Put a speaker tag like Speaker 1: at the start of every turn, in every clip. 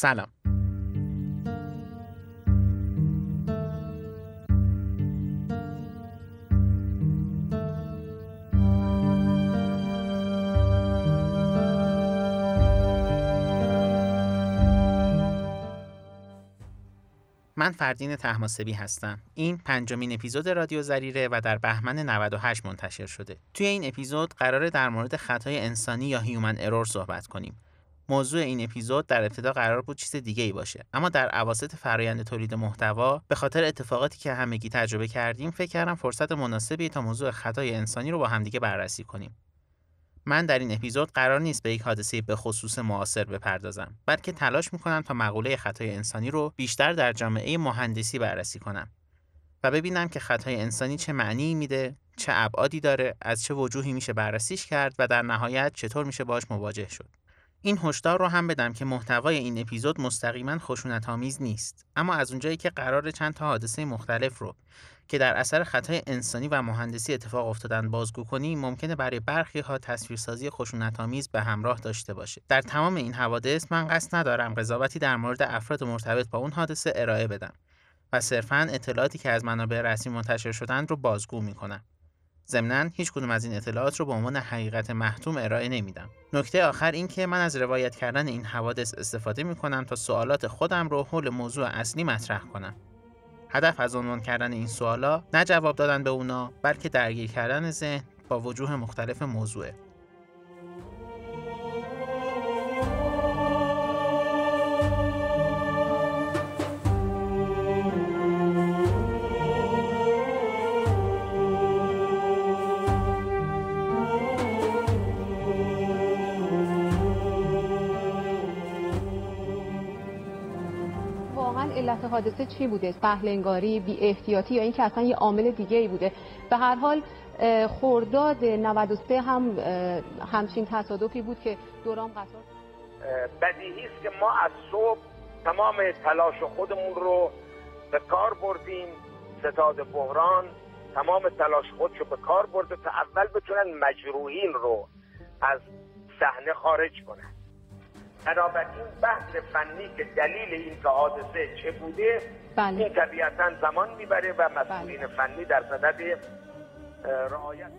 Speaker 1: سلام من فردین تحماسبی هستم. این پنجمین اپیزود رادیو زریره و در بهمن 98 منتشر شده. توی این اپیزود قراره در مورد خطای انسانی یا هیومن ارور صحبت کنیم. موضوع این اپیزود در ابتدا قرار بود چیز دیگه ای باشه. اما در عواسط فرایند تولید محتوا به خاطر اتفاقاتی که همگی تجربه کردیم فکر کردم فرصت مناسبی تا موضوع خطای انسانی رو با همدیگه بررسی کنیم. من در این اپیزود قرار نیست به یک حادثه به خصوص معاصر بپردازم بلکه تلاش می‌کنم تا مقوله خطای انسانی رو بیشتر در جامعه مهندسی بررسی کنم و ببینم که خطای انسانی چه معنی میده چه ابعادی داره از چه وجوهی میشه بررسیش کرد و در نهایت چطور میشه باش مواجه شد. این هشدار رو هم بدم که محتوای این اپیزود مستقیما خشونت آمیز نیست. اما از اونجایی که قرار چند تا حادثه مختلف رو که در اثر خطای انسانی و مهندسی اتفاق افتادن بازگو کنیم ممکنه برای برخی ها تصویرسازی خشونت به همراه داشته باشه. در تمام این حوادث من قصد ندارم قضاوتی در مورد افراد مرتبط با اون حادثه ارائه بدم و صرفا اطلاعاتی که از منابع رسمی منتشر شدند رو بازگو می‌کنم. ضمنا هیچ کدوم از این اطلاعات رو به عنوان حقیقت محتوم ارائه نمیدم. نکته آخر این که من از روایت کردن این حوادث استفاده می کنم تا سوالات خودم رو حول موضوع اصلی مطرح کنم. هدف از عنوان کردن این سوالا نه جواب دادن به اونا بلکه درگیر کردن ذهن با وجوه مختلف موضوعه.
Speaker 2: علت حادثه چی بوده؟ سهلنگاری بی احتیاطی یا اینکه اصلا یه عامل دیگه ای بوده. به هر حال خورداد 93 هم همچین تصادفی بود که دوران قطار
Speaker 3: بدیهی است که ما از صبح تمام تلاش خودمون رو به کار بردیم. ستاد بحران تمام تلاش خودشو به کار برده تا اول بتونن مجروحین رو از صحنه خارج کنن. بنابراین بحث فنی که دلیل این که حادثه چه بوده بله. این طبیعتا زمان می‌بره و مسئولین بله. فنی در صدد رعایت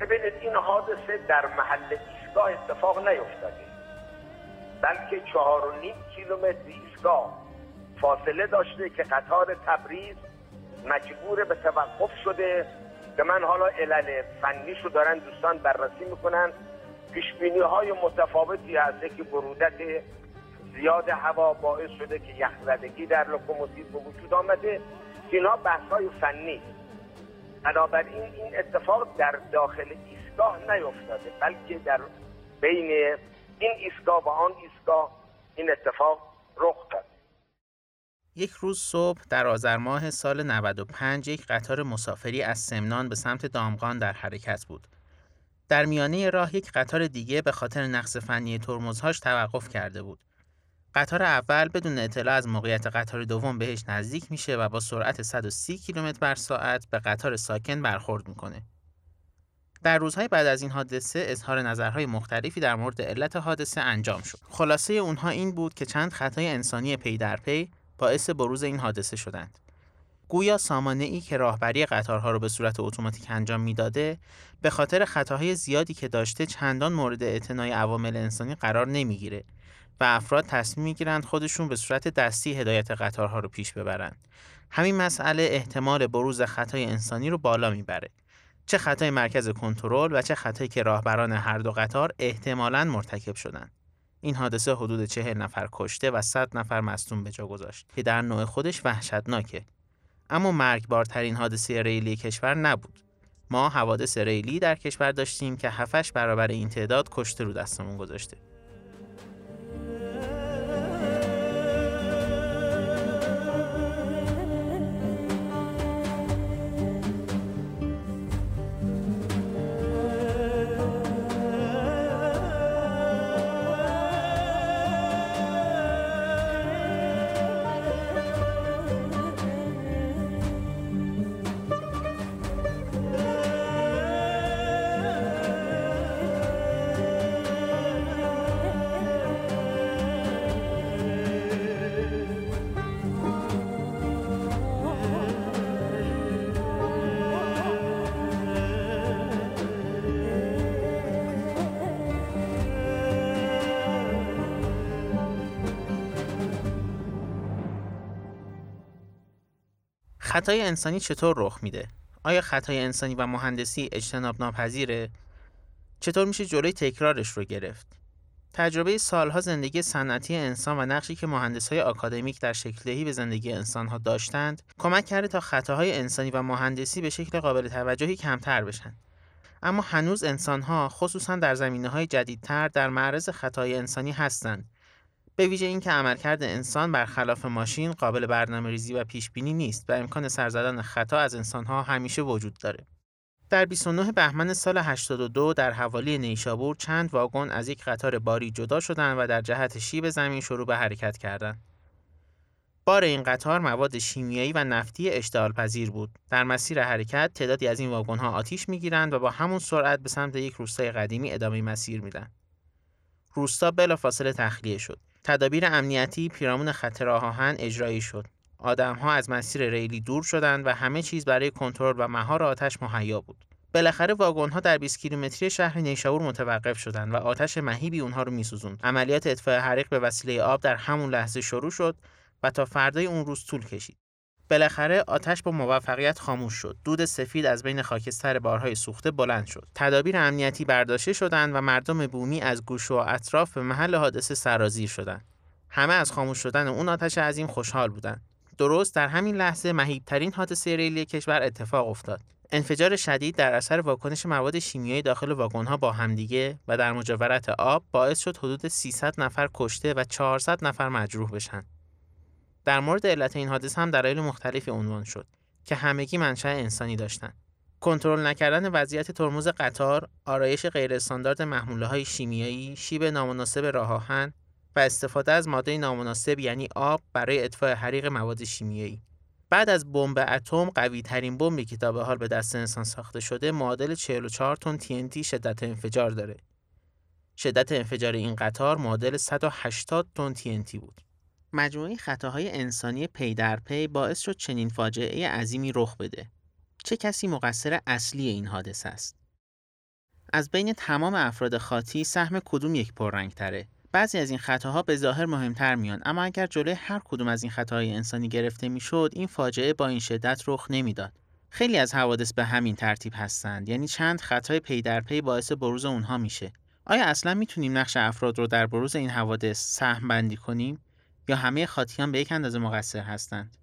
Speaker 3: ببینید این حادثه در محل ایستگاه اتفاق نیفتاده بلکه چهار و نیم کیلومتر ایستگاه فاصله داشته که قطار تبریز مجبور به توقف شده که من حالا علل فنیش رو دارن دوستان بررسی می‌کنن. پیشبینی های متفاوتی هست. که برودت زیاد هوا باعث شده که یخزدگی در لوکوموتیو به وجود آمده. اینا بحث های فنی. بنابراین این اتفاق در داخل ایستگاه نیفتاده بلکه در بین این ایستگاه و آن ایستگاه این اتفاق رخ داد.
Speaker 1: یک روز صبح در آذر ماه سال 95 یک قطار مسافری از سمنان به سمت دامغان در حرکت بود. در میانه راه یک قطار دیگه به خاطر نقص فنی ترمزهاش توقف کرده بود. قطار اول بدون اطلاع از موقعیت قطار دوم بهش نزدیک میشه و با سرعت 130 کیلومتر بر ساعت به قطار ساکن برخورد می‌کنه. در روزهای بعد از این حادثه اظهار نظرهای مختلفی در مورد علت حادثه انجام شد. خلاصه اونها این بود که چند خطای انسانی پی در پی باعث بروز این حادثه شدند. گویا سامانه ای که راهبری قطارها رو به صورت اتوماتیک انجام می‌داده به خاطر خطاهای زیادی که داشته چندان مورد اعتنای عوامل انسانی قرار نمی‌گیره و افراد تصمیم می‌گیرند خودشون به صورت دستی هدایت قطارها رو پیش ببرند. همین مسئله احتمال بروز خطای انسانی رو بالا می‌بره. چه خطای مرکز کنترل و چه خطایی که راهبران هر دو قطار احتمالاً مرتکب شدند. این حادثه حدود چهل نفر کشته و 100 نفر مصدوم به جا گذاشت که در نوع خودش وحشتناکه. اما مرگبارترین حادثه ریلی کشور نبود. ما حوادث ریلی در کشور داشتیم که هفتش برابر این تعداد کشته رو دستمون گذاشته. خطای انسانی چطور رخ میده؟ آیا خطای انسانی و مهندسی اجتناب ناپذیره چطور میشه جلوی تکرارش رو گرفت؟ تجربه سالها زندگی صنعتی انسان و نقشی که مهندسهای آکادمیک در شکلدهی به زندگی انسانها داشتند کمک کرده تا خطاهای انسانی و مهندسی به شکل قابل توجهی کمتر بشن. اما هنوز انسانها خصوصا در زمینه های جدیدتر در معرض خطای انسانی هستند. به ویژه اینکه عملکرد انسان برخلاف ماشین قابل برنامه ریزی و پیش بینی نیست و امکان سرزدن خطا از انسانها همیشه وجود داره در 29 بهمن سال 82 در حوالی نیشابور چند واگن از یک قطار باری جدا شدند و در جهت شیب زمین شروع به حرکت کردند. بار این قطار مواد شیمیایی و نفتی اشتعال پذیر بود. در مسیر حرکت تعدادی از این واگن ها آتیش می‌گیرند و با همون سرعت به سمت یک روستای قدیمی ادامه مسیر میدن. روستا بلافاصله تخلیه شد. تدابیر امنیتی پیرامون خط راه اجرایی شد. آدمها از مسیر ریلی دور شدند و همه چیز برای کنترل و مهار آتش مهیا بود. بالاخره ها در 20 کیلومتری شهر نیشابور متوقف شدند و آتش مهیبی اونها رو میسوزوند. عملیات اطفاء حریق به وسیله آب در همون لحظه شروع شد و تا فردای اون روز طول کشید. بالاخره آتش با موفقیت خاموش شد. دود سفید از بین خاکستر بارهای سوخته بلند شد. تدابیر امنیتی برداشته شدند و مردم بومی از گوش و اطراف به محل حادثه سرازیر شدند. همه از خاموش شدن اون آتش عظیم خوشحال بودند. درست در همین لحظه مهیبترین حادثه ریلی کشور اتفاق افتاد. انفجار شدید در اثر واکنش مواد شیمیایی داخل واگن‌ها با همدیگه و در مجاورت آب باعث شد حدود 300 نفر کشته و 400 نفر مجروح بشن. در مورد علت این حادثه هم دلایل مختلفی عنوان شد که همگی منشأ انسانی داشتند. کنترل نکردن وضعیت ترمز قطار، آرایش غیر استاندارد محموله های شیمیایی، شیب نامناسب راه آهن و استفاده از ماده نامناسب یعنی آب برای اطفاء حریق مواد شیمیایی. بعد از بمب اتم قوی ترین بمبی که تا به حال به دست انسان ساخته شده معادل 44 تن TNT شدت انفجار داره. شدت انفجار این قطار معادل 180 تن TNT بود. مجموعه خطاهای انسانی پی در پی باعث شد چنین فاجعه عظیمی رخ بده. چه کسی مقصر اصلی این حادثه است؟ از بین تمام افراد خاطی سهم کدوم یک پررنگ تره؟ بعضی از این خطاها به ظاهر مهمتر میان اما اگر جلوی هر کدوم از این خطاهای انسانی گرفته می‌شد این فاجعه با این شدت رخ نمی‌داد خیلی از حوادث به همین ترتیب هستند یعنی چند خطای پی در پی باعث بروز اونها میشه آیا اصلا می‌تونیم نقش افراد رو در بروز این حوادث سهم بندی کنیم یا همه خاطیان به یک اندازه مقصر هستند؟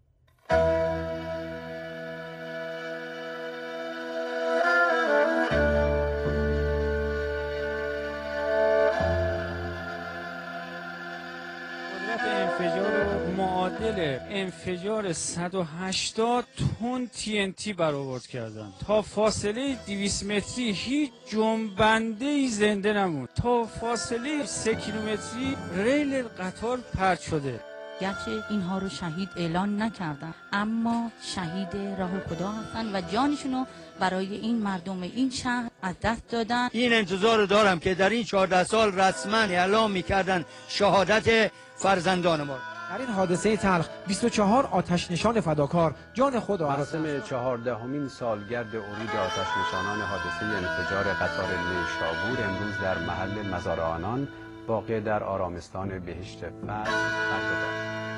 Speaker 4: انفجار 180 تن TNT برآورد کردن. تا فاصله 200 متری هیچ جنبنده ای زنده نموند. تا فاصله 3 کیلومتری ریل قطار پرت شده.
Speaker 5: گرچه اینها رو شهید اعلان نکردن اما شهید راه خدا هستن و جانشونو برای این مردم این شهر از دست دادن.
Speaker 6: این انتظار رو دارم که در این 14 سال رسما اعلام می‌کردن شهادت فرزندان ما.
Speaker 7: در این حادثه تلخ 24 آتش نشان فداکار جان خود را
Speaker 8: مراسم چهاردهمین سالگرد ورود آتش نشانان حادثه انفجار قطار نیشابور امروز در محل مزار آنان واقع در آرامستان بهشت فرد برگزار.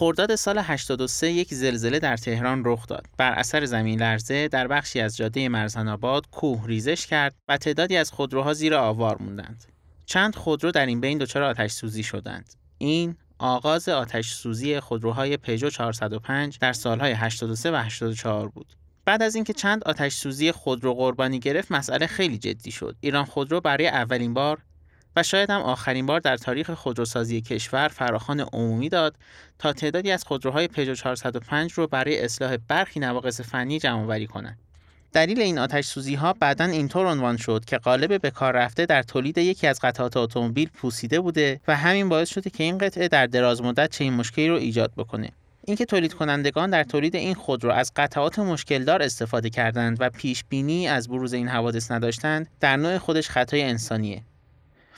Speaker 1: خرداد سال 83 یک زلزله در تهران رخ داد. بر اثر زمین لرزه در بخشی از جاده مرزن آباد کوه ریزش کرد و تعدادی از خودروها زیر آوار موندند. چند خودرو در این بین دچار آتش سوزی شدند. این آغاز آتش سوزی خودروهای پژو 405 در سالهای 83 و 84 بود. بعد از اینکه چند آتش سوزی خودرو قربانی گرفت مسئله خیلی جدی شد. ایران خودرو برای اولین بار و شاید هم آخرین بار در تاریخ خودروسازی کشور فراخان عمومی داد تا تعدادی از خودروهای پژو 405 رو برای اصلاح برخی نواقص فنی جمع کنند. دلیل این آتش سوزی ها بعدا اینطور عنوان شد که قالب به کار رفته در تولید یکی از قطعات اتومبیل پوسیده بوده و همین باعث شده که این قطعه در دراز مدت چنین مشکلی رو ایجاد بکنه. اینکه تولید کنندگان در تولید این خودرو از قطعات مشکلدار استفاده کردند و پیش بینی از بروز این حوادث نداشتند در نوع خودش خطای انسانیه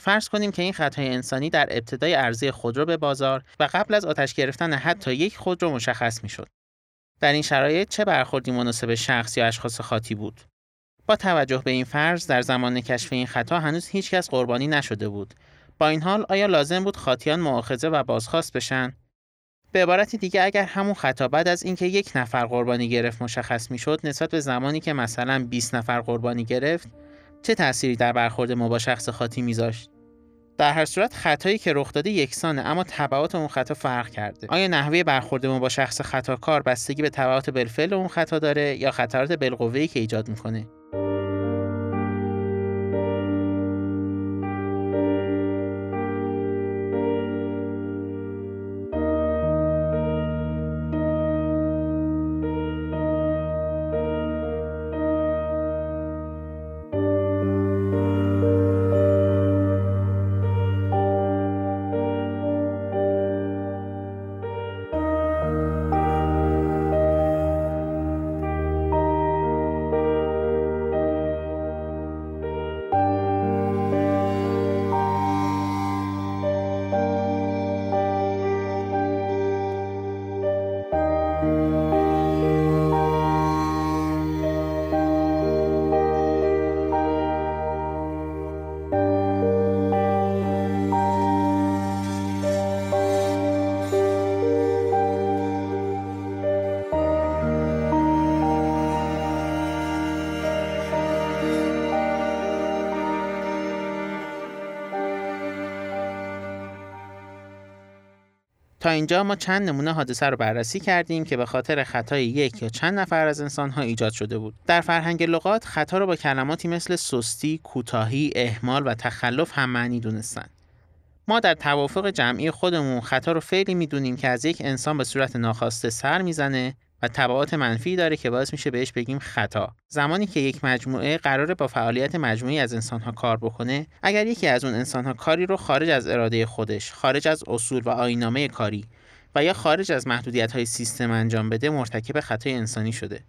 Speaker 1: فرض کنیم که این خطای انسانی در ابتدای عرضه خودرو به بازار و قبل از آتش گرفتن حتی یک خودرو مشخص می‌شد. در این شرایط چه برخوردی مناسب شخص یا اشخاص خاطی بود؟ با توجه به این فرض در زمان کشف این خطا هنوز هیچکس قربانی نشده بود. با این حال آیا لازم بود خاطیان مؤاخذه و بازخواست بشن؟ به عبارت دیگه اگر همون خطا بعد از اینکه یک نفر قربانی گرفت مشخص می‌شد نسبت به زمانی که مثلا 20 نفر قربانی گرفت چه تأثیری در برخورد ما با شخص خاطی میذاشت؟ در هر صورت خطایی که رخ داده یکسانه اما تبعات اون خطا فرق کرده. آیا نحوه برخورد ما با شخص خطاکار بستگی به تبعات بالفعل اون خطا داره یا خطرات بالقوه‌ای که ایجاد می‌کنه؟ اینجا ما چند نمونه حادثه رو بررسی کردیم که به خاطر خطای یک یا چند نفر از انسانها ایجاد شده بود. در فرهنگ لغات خطا رو با کلماتی مثل سستی، کوتاهی، اهمال و تخلف هم معنی دونستن. ما در توافق جمعی خودمون خطا رو فعلی می‌دونیم که از یک انسان به صورت ناخواسته سر می‌زنه و تبعات منفی داره که باعث میشه بهش بگیم خطا. زمانی که یک مجموعه قراره با فعالیت مجموعی از انسانها کار بکنه اگر یکی از اون انسانها کاری رو خارج از اراده خودش خارج از اصول و آینامه کاری و یا خارج از محدودیت های سیستم انجام بده مرتکب خطای انسانی شده.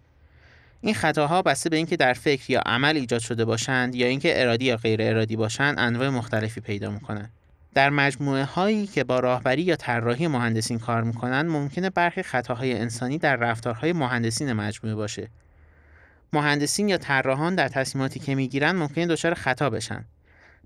Speaker 1: این خطاها بسته به اینکه در فکر یا عمل ایجاد شده باشند یا اینکه ارادی یا غیر ارادی باشند انواع مختلفی پیدا می‌کنند در مجموعه هایی که با راهبری یا طراحی مهندسین کار می‌کنند ممکنه برخی خطاهای انسانی در رفتارهای مهندسین مجموعه باشه. مهندسین یا طراحان در تصمیماتی که می‌گیرند ممکنه دچار خطا بشن.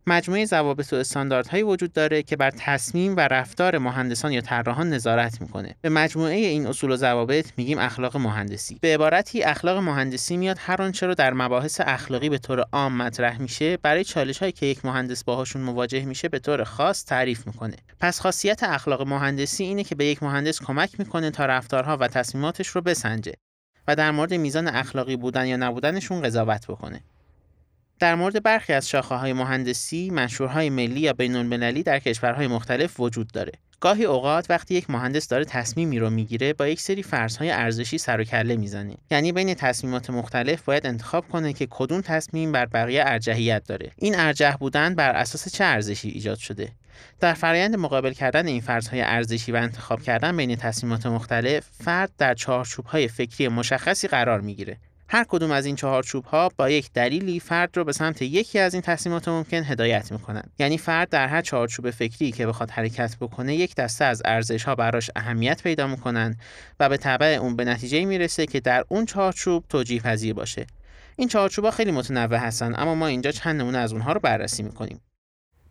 Speaker 1: مجموعه ضوابط و استانداردهایی وجود داره که بر تصمیم و رفتار مهندسان یا طراحان نظارت می‌کنه. به مجموعه این اصول و ضوابط میگیم اخلاق مهندسی. به عبارتی اخلاق مهندسی میاد هر آنچه رو در مباحث اخلاقی به طور عام مطرح میشه برای چالش هایی که یک مهندس باهاشون مواجه میشه به طور خاص تعریف می‌کنه. پس خاصیت اخلاق مهندسی اینه که به یک مهندس کمک می‌کنه تا رفتارها و تصمیماتش رو بسنجه و در مورد میزان اخلاقی بودن یا نبودنشون قضاوت بکنه. در مورد برخی از های مهندسی منشورهای ملی یا بین‌المللی در کشورهای مختلف وجود داره. گاهی اوقات وقتی یک مهندس داره تصمیمی رو می‌گیره با یک سری فرضهای ارزشی سر و کله می‌زنه. یعنی بین تصمیمات مختلف باید انتخاب کنه که کدوم تصمیم بر بقیه ارجحیت داره. این ارجح بودن بر اساس چه ارزشی ایجاد شده؟ در فرایند مقابل کردن این فرضهای ارزشی و انتخاب کردن بین تصمیمات مختلف فرد در چارچوبهای فکری مشخصی قرار می‌گیره. هر کدوم از این چهارچوب ها با یک دلیلی فرد رو به سمت یکی از این تصمیمات ممکن هدایت می‌کنند. یعنی فرد در هر چهارچوب فکری که بخواد حرکت بکنه یک دسته از ارزش ها براش اهمیت پیدا می‌کنن و به تبع اون به نتیجه می‌رسه که در اون چهارچوب توجیه پذیر باشه. این چهارچوب ها خیلی متنوع هستن اما ما اینجا چند نمونه از اونها رو بررسی می‌کنیم.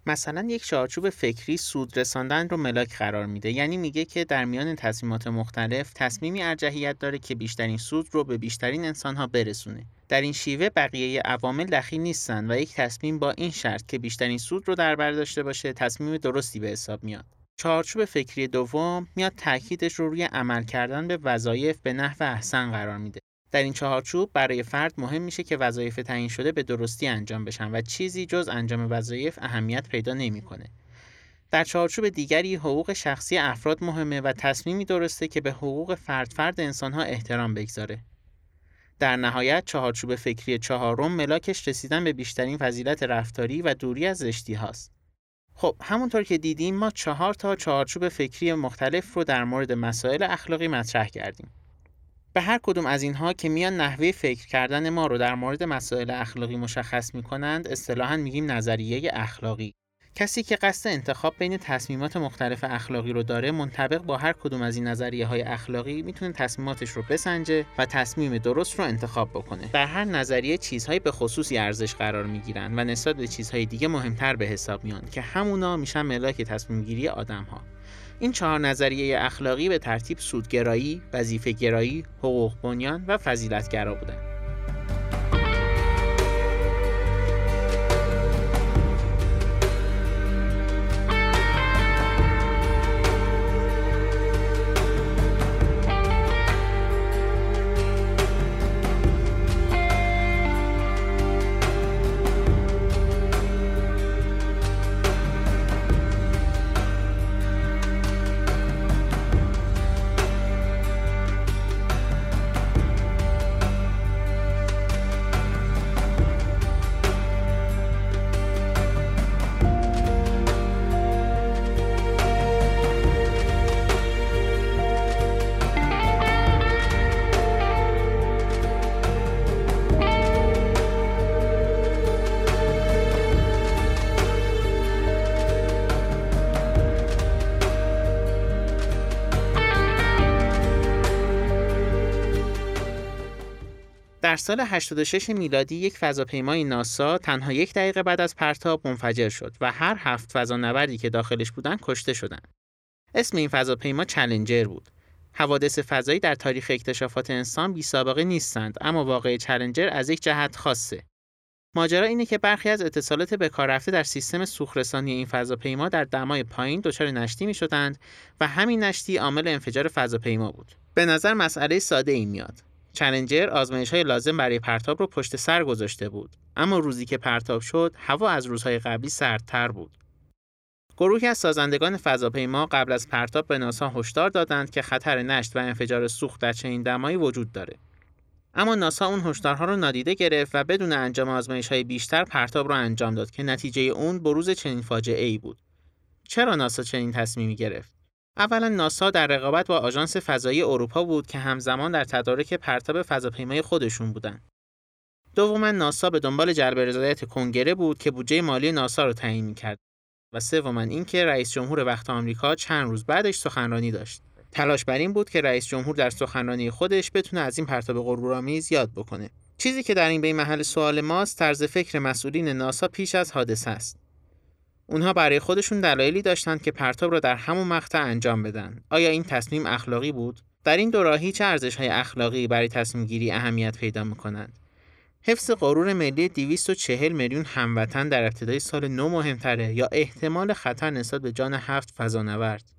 Speaker 1: مثلا یک چارچوب فکری سود رساندن رو ملاک قرار میده. یعنی میگه که در میان تصمیمات مختلف تصمیمی ارجحیت داره که بیشترین سود رو به بیشترین انسانها برسونه. در این شیوه بقیه عوامل دخیل نیستن و یک تصمیم با این شرط که بیشترین سود رو در بر داشته باشه تصمیم درستی به حساب میاد. چارچوب فکری دوم میاد تاکیدش رو روی عمل کردن به وظایف به نحو احسن قرار میده. در این چهارچوب برای فرد مهم میشه که وظایف تعیین شده به درستی انجام بشن و چیزی جز انجام وظایف اهمیت پیدا نمی‌کنه. در چهارچوب دیگری حقوق شخصی افراد مهمه و تصمیمی درسته که به حقوق فرد فرد انسانها احترام بگذاره. در نهایت چهارچوب فکری چهارم ملاکش رسیدن به بیشترین فضیلت رفتاری و دوری از زشتی هاست. خب همونطور که دیدیم ما چهار تا چهارچوب فکری مختلف رو در مورد مسائل اخلاقی مطرح کردیم. به هر کدوم از اینها که میان نحوه فکر کردن ما رو در مورد مسائل اخلاقی مشخص می کنند اصطلاحا میگیم نظریه اخلاقی. کسی که قصد انتخاب بین تصمیمات مختلف اخلاقی رو داره منطبق با هر کدوم از این نظریه های اخلاقی می‌تونه تصمیماتش رو بسنجه و تصمیم درست رو انتخاب بکنه در هر نظریه چیزهایی به خصوصی ارزش قرار می‌گیرن و نسبت به چیزهای دیگه مهمتر به حساب میان که همونا میشن ملاک تصمیم گیری آدم ها این چهار نظریه اخلاقی به ترتیب سودگرایی، وظیفه گرایی، حقوق بنیان و فضیلتگرا بودند. در سال 86 میلادی یک فضاپیمای ناسا تنها یک دقیقه بعد از پرتاب منفجر شد و هر هفت فضانوردی که داخلش بودن کشته شدند. اسم این فضاپیما چلنجر بود. حوادث فضایی در تاریخ اکتشافات انسان بی سابقه نیستند اما واقع چلنجر از یک جهت خاصه. ماجرا اینه که برخی از اتصالات به کار رفته در سیستم سوخترسانی این فضاپیما در دمای پایین دچار نشتی می شدند و همین نشتی عامل انفجار فضاپیما بود. به نظر مسئله ساده ای میاد. چلنجر آزمایش های لازم برای پرتاب رو پشت سر گذاشته بود. اما روزی که پرتاب شد هوا از روزهای قبلی سردتر بود. گروهی از سازندگان فضاپیما قبل از پرتاب به ناسا هشدار دادند که خطر نشت و انفجار سوخت در چنین دمایی وجود داره. اما ناسا اون هشدارها رو نادیده گرفت و بدون انجام آزمایش های بیشتر پرتاب را انجام داد که نتیجه اون بروز چنین فاجعه ای بود. چرا ناسا چنین تصمیمی گرفت؟ اولا ناسا در رقابت با آژانس فضایی اروپا بود که همزمان در تدارک پرتاب فضاپیمای خودشون بودند. دوما ناسا به دنبال جلب رضایت کنگره بود که بودجه مالی ناسا رو تعیین کرد و سوما اینکه رئیس جمهور وقت آمریکا چند روز بعدش سخنرانی داشت. تلاش بر این بود که رئیس جمهور در سخنرانی خودش بتونه از این پرتاب غرورآمیز یاد بکنه. چیزی که در این بین محل سوال ماست طرز فکر مسئولین ناسا پیش از حادثه است. اونها برای خودشون دلایلی داشتند که پرتاب را در همون مقطع انجام بدن. آیا این تصمیم اخلاقی بود؟ در این دوراهی چه ارزش های اخلاقی برای تصمیم گیری اهمیت پیدا می‌کنند؟ حفظ غرور ملی 240 میلیون هموطن در ابتدای سال نو مهمتره یا احتمال خطر نسبت به جان هفت فضانورد؟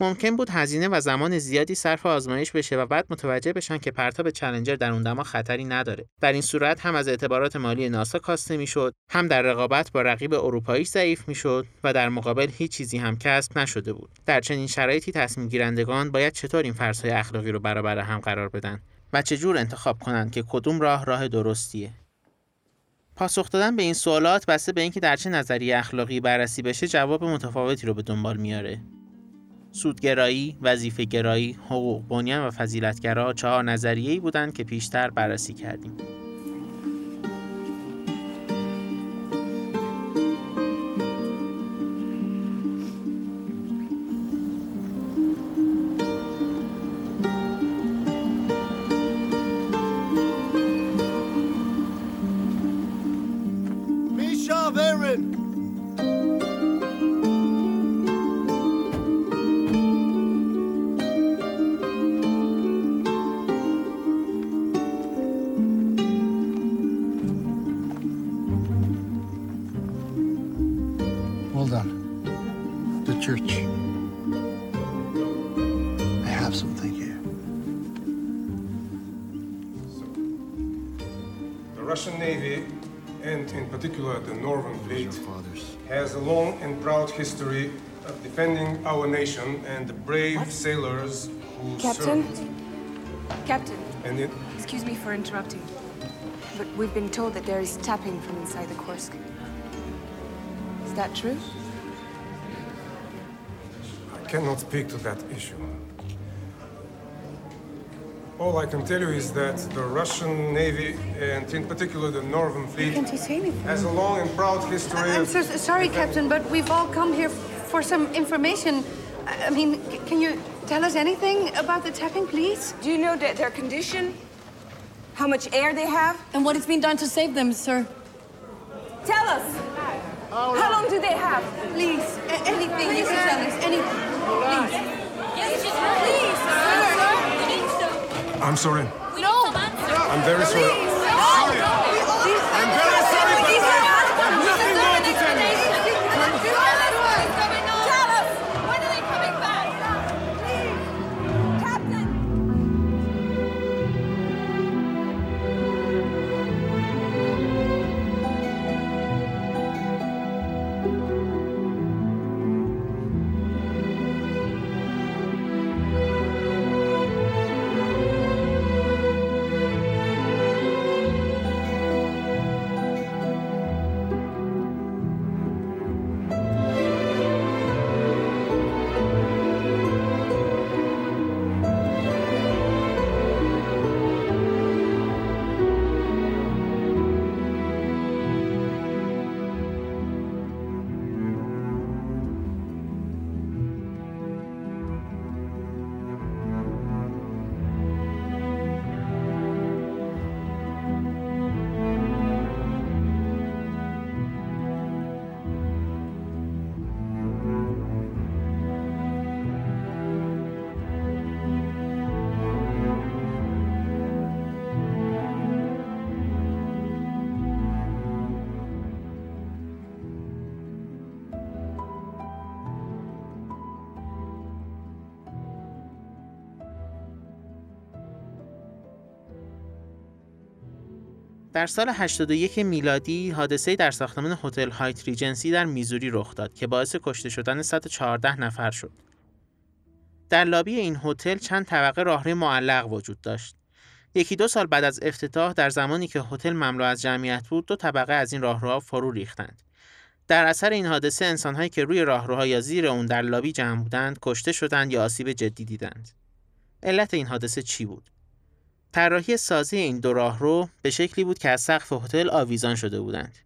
Speaker 1: ممکن بود هزینه و زمان زیادی صرف آزمایش بشه و بعد متوجه بشن که پرتاب چلنجر در اون دما خطری نداره. در این صورت هم از اعتبارات مالی ناسا کاسته می‌شد، هم در رقابت با رقیب اروپایی ضعیف می‌شد و در مقابل هیچ چیزی هم کسب نشده بود. در چنین شرایطی تصمیم گیرندگان باید چطور این فرضهای اخلاقی رو برابر هم قرار بدن و چجور انتخاب کنند که کدوم راه راه درستیه. پاسخ دادن به این سوالات بسته به اینکه در چه نظریه اخلاقی بررسی بشه جواب متفاوتی رو به دنبال میاره. سودگرایی، وظیفه گرایی، حقوق بنیان و فضیلتگرا چهار نظریه‌ای بودند که پیشتر بررسی کردیم.
Speaker 9: and proud history of defending our nation and the brave what? sailors who
Speaker 10: Captain?
Speaker 9: served.
Speaker 10: Captain.
Speaker 9: Captain. it...
Speaker 10: Excuse me for interrupting, but we've been told that there is tapping from inside the Kursk. Is that true?
Speaker 9: I cannot speak to that issue. All I can tell you is that the Russian Navy, and in particular the Northern Fleet,
Speaker 10: Can't you say anything?
Speaker 9: has a long and proud history
Speaker 10: I'm
Speaker 9: of...
Speaker 10: so sorry, Captain, but we've all come here for some information. I I mean, c- can you tell us anything about the tapping, please?
Speaker 11: Do you know that their condition? How much air they have?
Speaker 12: And what has been done to save them, sir?
Speaker 11: Tell us. How long do they have?
Speaker 10: Please, a- anything you can tell us, anything. Please.
Speaker 12: Yes, please,
Speaker 9: I'm sorry.
Speaker 12: No.
Speaker 9: I'm very sorry. No. sorry.
Speaker 1: در سال 81 میلادی حادثه در ساختمان هتل هایت ریجنسی در میزوری رخ داد که باعث کشته شدن 114 نفر شد. در لابی این هتل چند طبقه راهروی معلق وجود داشت. یکی دو سال بعد از افتتاح در زمانی که هتل مملو از جمعیت بود دو طبقه از این راهروها فرو ریختند. در اثر این حادثه انسانهایی که روی راهروها یا زیر اون در لابی جمع بودند کشته شدند یا آسیب جدی دیدند. علت این حادثه چی بود؟ طراحی سازی این دو راهرو به شکلی بود که از سقف هتل آویزان شده بودند.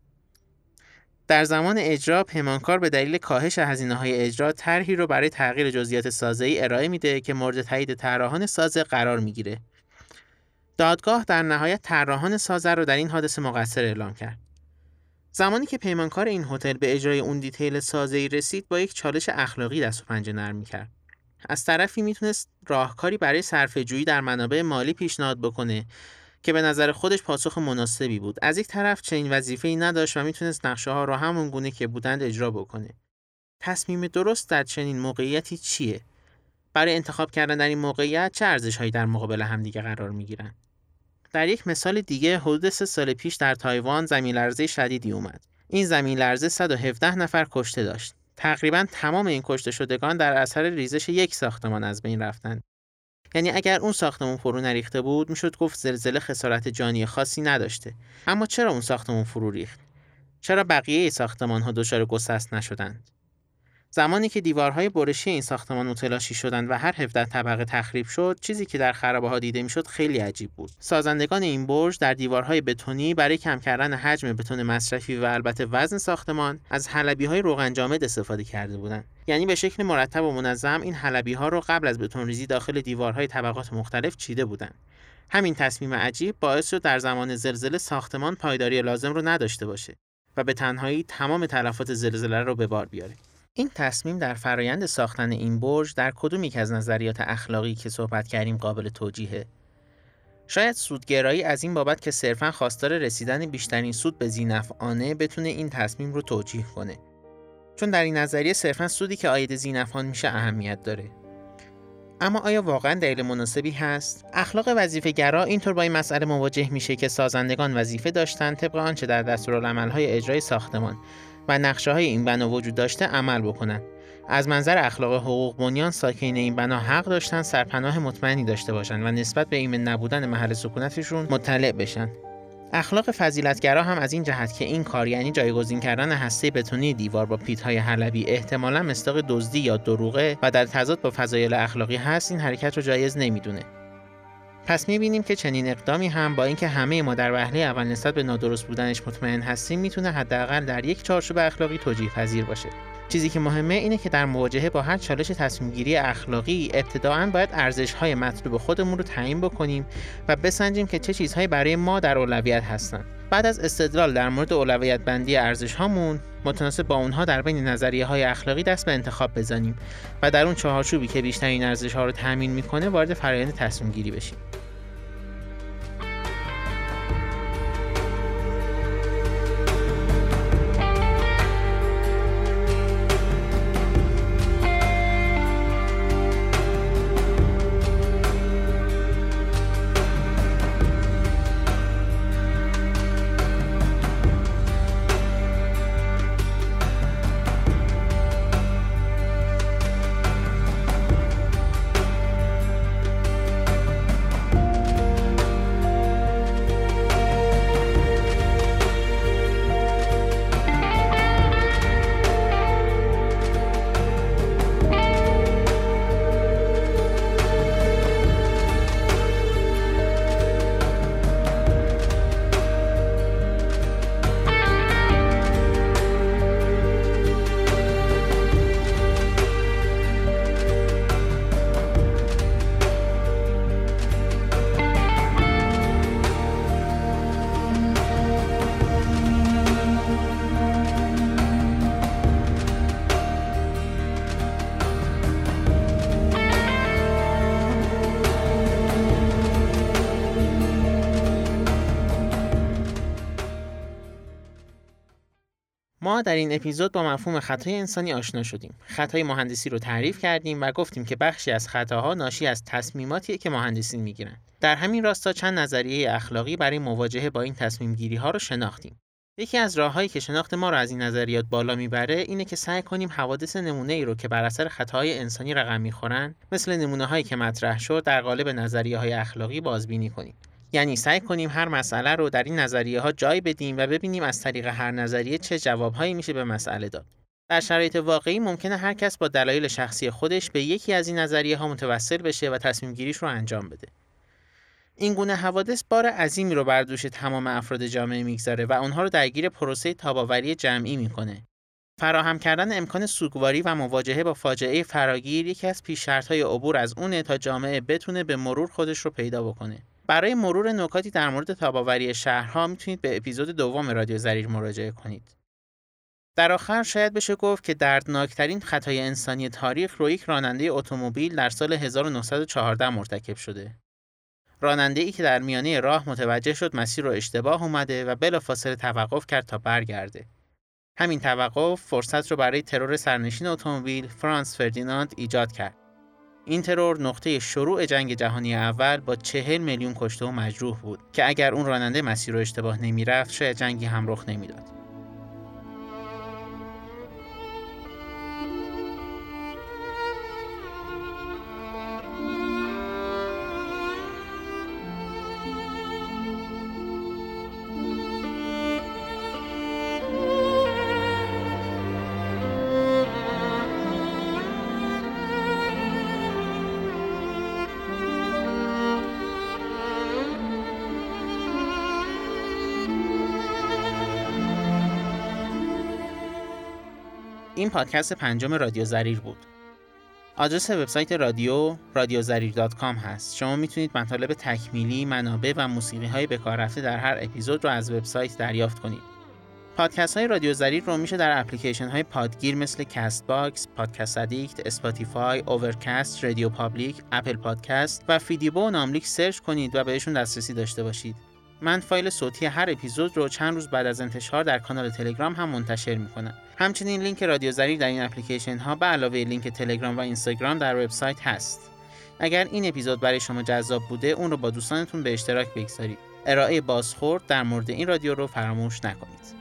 Speaker 1: در زمان اجرا پیمانکار به دلیل کاهش هزینه های اجرا طرحی رو برای تغییر جزئیات سازی ارائه میده که مورد تایید طراحان سازه قرار می‌گیره. دادگاه در نهایت طراحان سازه رو در این حادثه مقصر اعلام کرد. زمانی که پیمانکار این هتل به اجرای اون دیتیل سازه‌ای رسید با یک چالش اخلاقی دست و پنجه نرم می‌کرد. از طرفی می‌تونست راهکاری برای صرفه جویی در منابع مالی پیشنهاد بکنه که به نظر خودش پاسخ مناسبی بود. از یک طرف چنین وظیفه‌ای نداشت و می‌تونست نقشه ها را همون گونه که بودند اجرا بکنه. تصمیم درست در چنین موقعیتی چیه؟ برای انتخاب کردن در این موقعیت چه ارزش‌هایی در مقابل همدیگه قرار می‌گیرن؟ در یک مثال دیگه حدود سه سال پیش در تایوان زمین لرزه شدیدی اومد. این زمین لرزه 117 نفر کشته داشت. تقریبا تمام این کشته شدگان در اثر ریزش یک ساختمان از بین رفتند. یعنی اگر اون ساختمان فرو نریخته بود می‌شد گفت زلزله خسارت جانی خاصی نداشته. اما چرا اون ساختمان فرو ریخت؟ چرا بقیه ساختمان ها دچار گسست نشدند؟ زمانی که دیوارهای برشی این ساختمان متلاشی شدند و هر 17 طبقه تخریب شد چیزی که در خرابه ها دیده می‌شد خیلی عجیب بود. سازندگان این برج در دیوارهای بتونی برای کم کردن حجم بتون مصرفی و البته وزن ساختمان از حلبی های روغن جامد استفاده کرده بودند. یعنی به شکل مرتب و منظم این حلبی ها رو قبل از بتون ریزی داخل دیوارهای طبقات مختلف چیده بودند. همین تصمیم عجیب باعث شد در زمان زلزله ساختمان پایداری لازم رو نداشته باشه و به تنهایی تمام تلفات زلزله رو به بار بیاره. این تصمیم در فرایند ساختن این برج در کدوم یک از نظریات اخلاقی که صحبت کردیم قابل توجیهه؟ شاید سودگرایی از این بابت که صرفا خواستار رسیدن بیشترین سود به زینفعانه بتونه این تصمیم رو توجیه کنه. چون در این نظریه صرفا سودی که آید زینفعان میشه اهمیت داره. اما آیا واقعا دلیل مناسبی هست؟ اخلاق وظیفه گرا اینطور با این مسئله مواجه میشه که سازندگان وظیفه داشتن طبق آنچه در دستورالعمل‌های اجرای ساختمان و نقشه های این بنا وجود داشته عمل بکنند. از منظر اخلاق حقوق بنیان ساکین این بنا حق داشتن سرپناه مطمئنی داشته باشند و نسبت به ایمن نبودن محل سکونتشون مطلع بشن. اخلاق فضیلتگرا هم از این جهت که این کار یعنی جایگزین کردن هسته بتونی دیوار با پیتهای حلبی احتمالا مستاق دزدی یا دروغه و در تضاد با فضایل اخلاقی هست این حرکت رو جایز نمی‌دونه پس می‌بینیم که چنین اقدامی هم با اینکه همه ما در وهله اول نسبت به نادرست بودنش مطمئن هستیم می‌تونه حداقل در یک چارچوب اخلاقی توجیه پذیر باشه. چیزی که مهمه اینه که در مواجهه با هر چالش تصمیمگیری اخلاقی ابتداعا باید ارزش های مطلوب خودمون رو تعیین بکنیم و بسنجیم که چه چیزهایی برای ما در اولویت هستند بعد از استدلال در مورد اولویت بندی ارزش هامون متناسب با اونها در بین نظریه های اخلاقی دست به انتخاب بزنیم و در اون چهارچوبی که بیشترین ارزش ها رو تامین می‌کنه وارد فرایند تصمیم گیری بشیم. ما در این اپیزود با مفهوم خطای انسانی آشنا شدیم. خطای مهندسی رو تعریف کردیم و گفتیم که بخشی از خطاها ناشی از تصمیماتیه که مهندسین می‌گیرن. در همین راستا چند نظریه اخلاقی برای مواجهه با این تصمیم گیری ها رو شناختیم. یکی از راههایی که شناخت ما رو از این نظریات بالا می‌بره اینه که سعی کنیم حوادث نمونه ای رو که بر اثر خطاهای انسانی رقم می‌خورن مثل نمونه هایی که مطرح شد در قالب نظریه های اخلاقی بازبینی کنیم. یعنی سعی کنیم هر مسئله رو در این نظریه ها جای بدیم و ببینیم از طریق هر نظریه چه جوابهایی میشه به مسئله داد. در شرایط واقعی ممکنه هر کس با دلایل شخصی خودش به یکی از این نظریه ها متوسل بشه و تصمیم گیریش رو انجام بده. این گونه حوادث بار عظیمی رو بر دوش تمام افراد جامعه می‌گذاره و اونها رو درگیر پروسه تاباوری جمعی می‌کنه. فراهم کردن امکان سوگواری و مواجهه با فاجعه فراگیر یکی از پیش های عبور از اونه تا جامعه بتونه به مرور خودش رو پیدا بکنه. برای مرور نکاتی در مورد تاباوری شهرها می‌تونید به اپیزود دوم رادیو زریر مراجعه کنید. در آخر شاید بشه گفت که دردناکترین خطای انسانی تاریخ رو یک راننده اتومبیل در سال 1914 مرتکب شده. راننده ای که در میانه راه متوجه شد مسیر رو اشتباه اومده و بلافاصله توقف کرد تا برگرده. همین توقف فرصت رو برای ترور سرنشین اتومبیل فرانس فردیناند ایجاد کرد. این ترور نقطه شروع جنگ جهانی اول با چهل میلیون کشته و مجروح بود که اگر اون راننده مسیر رو اشتباه نمی‌رفت شاید جنگی هم رخ نمی‌داد. این پادکست پنجم رادیو زریر بود. آدرس وبسایت رادیو radiozarir.com هست. شما می‌تونید مطالب تکمیلی، منابع و موسیقی های بکار رفته در هر اپیزود رو از وبسایت دریافت کنید. پادکست های رادیو زریر رو میشه در اپلیکیشن های پادگیر مثل Castbox، Podcast Addict، Spotify، Overcast، RadioPublic، Apple Podcast و فیدیبو و ناملیک search کنید و بهشون دسترسی داشته باشید. من فایل صوتی هر اپیزود رو چند روز بعد از انتشار در کانال تلگرام هم منتشر می‌کنم. همچنین لینک رادیو زریر در این اپلیکیشن ها به علاوه لینک تلگرام و اینستاگرام در وبسایت هست. اگر این اپیزود برای شما جذاب بوده اون رو با دوستانتون به اشتراک بگذارید. ارائه بازخورد در مورد این رادیو رو فراموش نکنید.